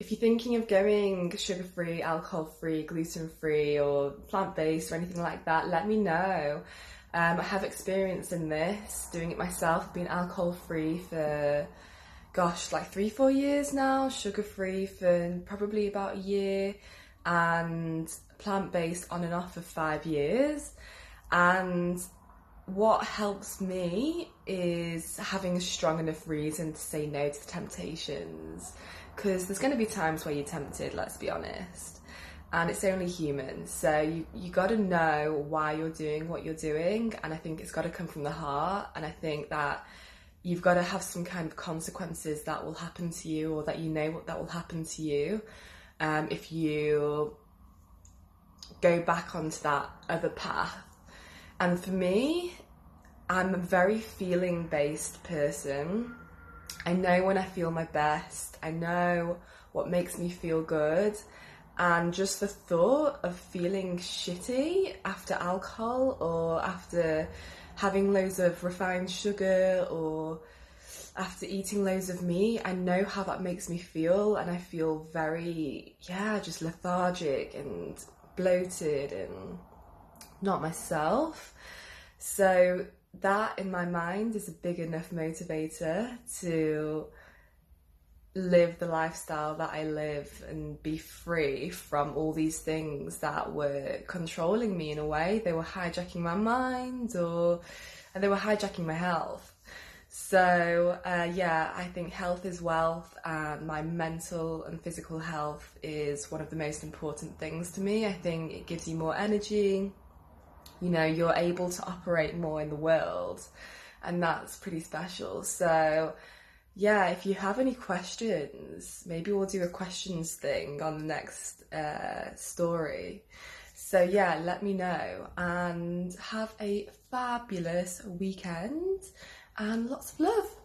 if you're thinking of going sugar free, alcohol free, gluten free, or plant based or anything like that, let me know. Um, I have experience in this, doing it myself, I've been alcohol free for gosh, like three, four years now, sugar free for probably about a year, and plant based on and off for five years. And what helps me is having a strong enough reason to say no to the temptations because there's going to be times where you're tempted, let's be honest. And it's only human. So you, you got to know why you're doing what you're doing. And I think it's got to come from the heart. And I think that you've got to have some kind of consequences that will happen to you or that you know what that will happen to you um, if you go back onto that other path. And for me, I'm a very feeling based person. I know when I feel my best. I know what makes me feel good. And just the thought of feeling shitty after alcohol or after having loads of refined sugar or after eating loads of meat, I know how that makes me feel, and I feel very, yeah, just lethargic and bloated and not myself. So, that in my mind is a big enough motivator to live the lifestyle that I live and be free from all these things that were controlling me in a way. They were hijacking my mind or and they were hijacking my health. So, uh, yeah, I think health is wealth, and my mental and physical health is one of the most important things to me. I think it gives you more energy, you know, you're able to operate more in the world, and that's pretty special. So, yeah, if you have any questions, maybe we'll do a questions thing on the next uh, story. So, yeah, let me know and have a fabulous weekend and lots of love.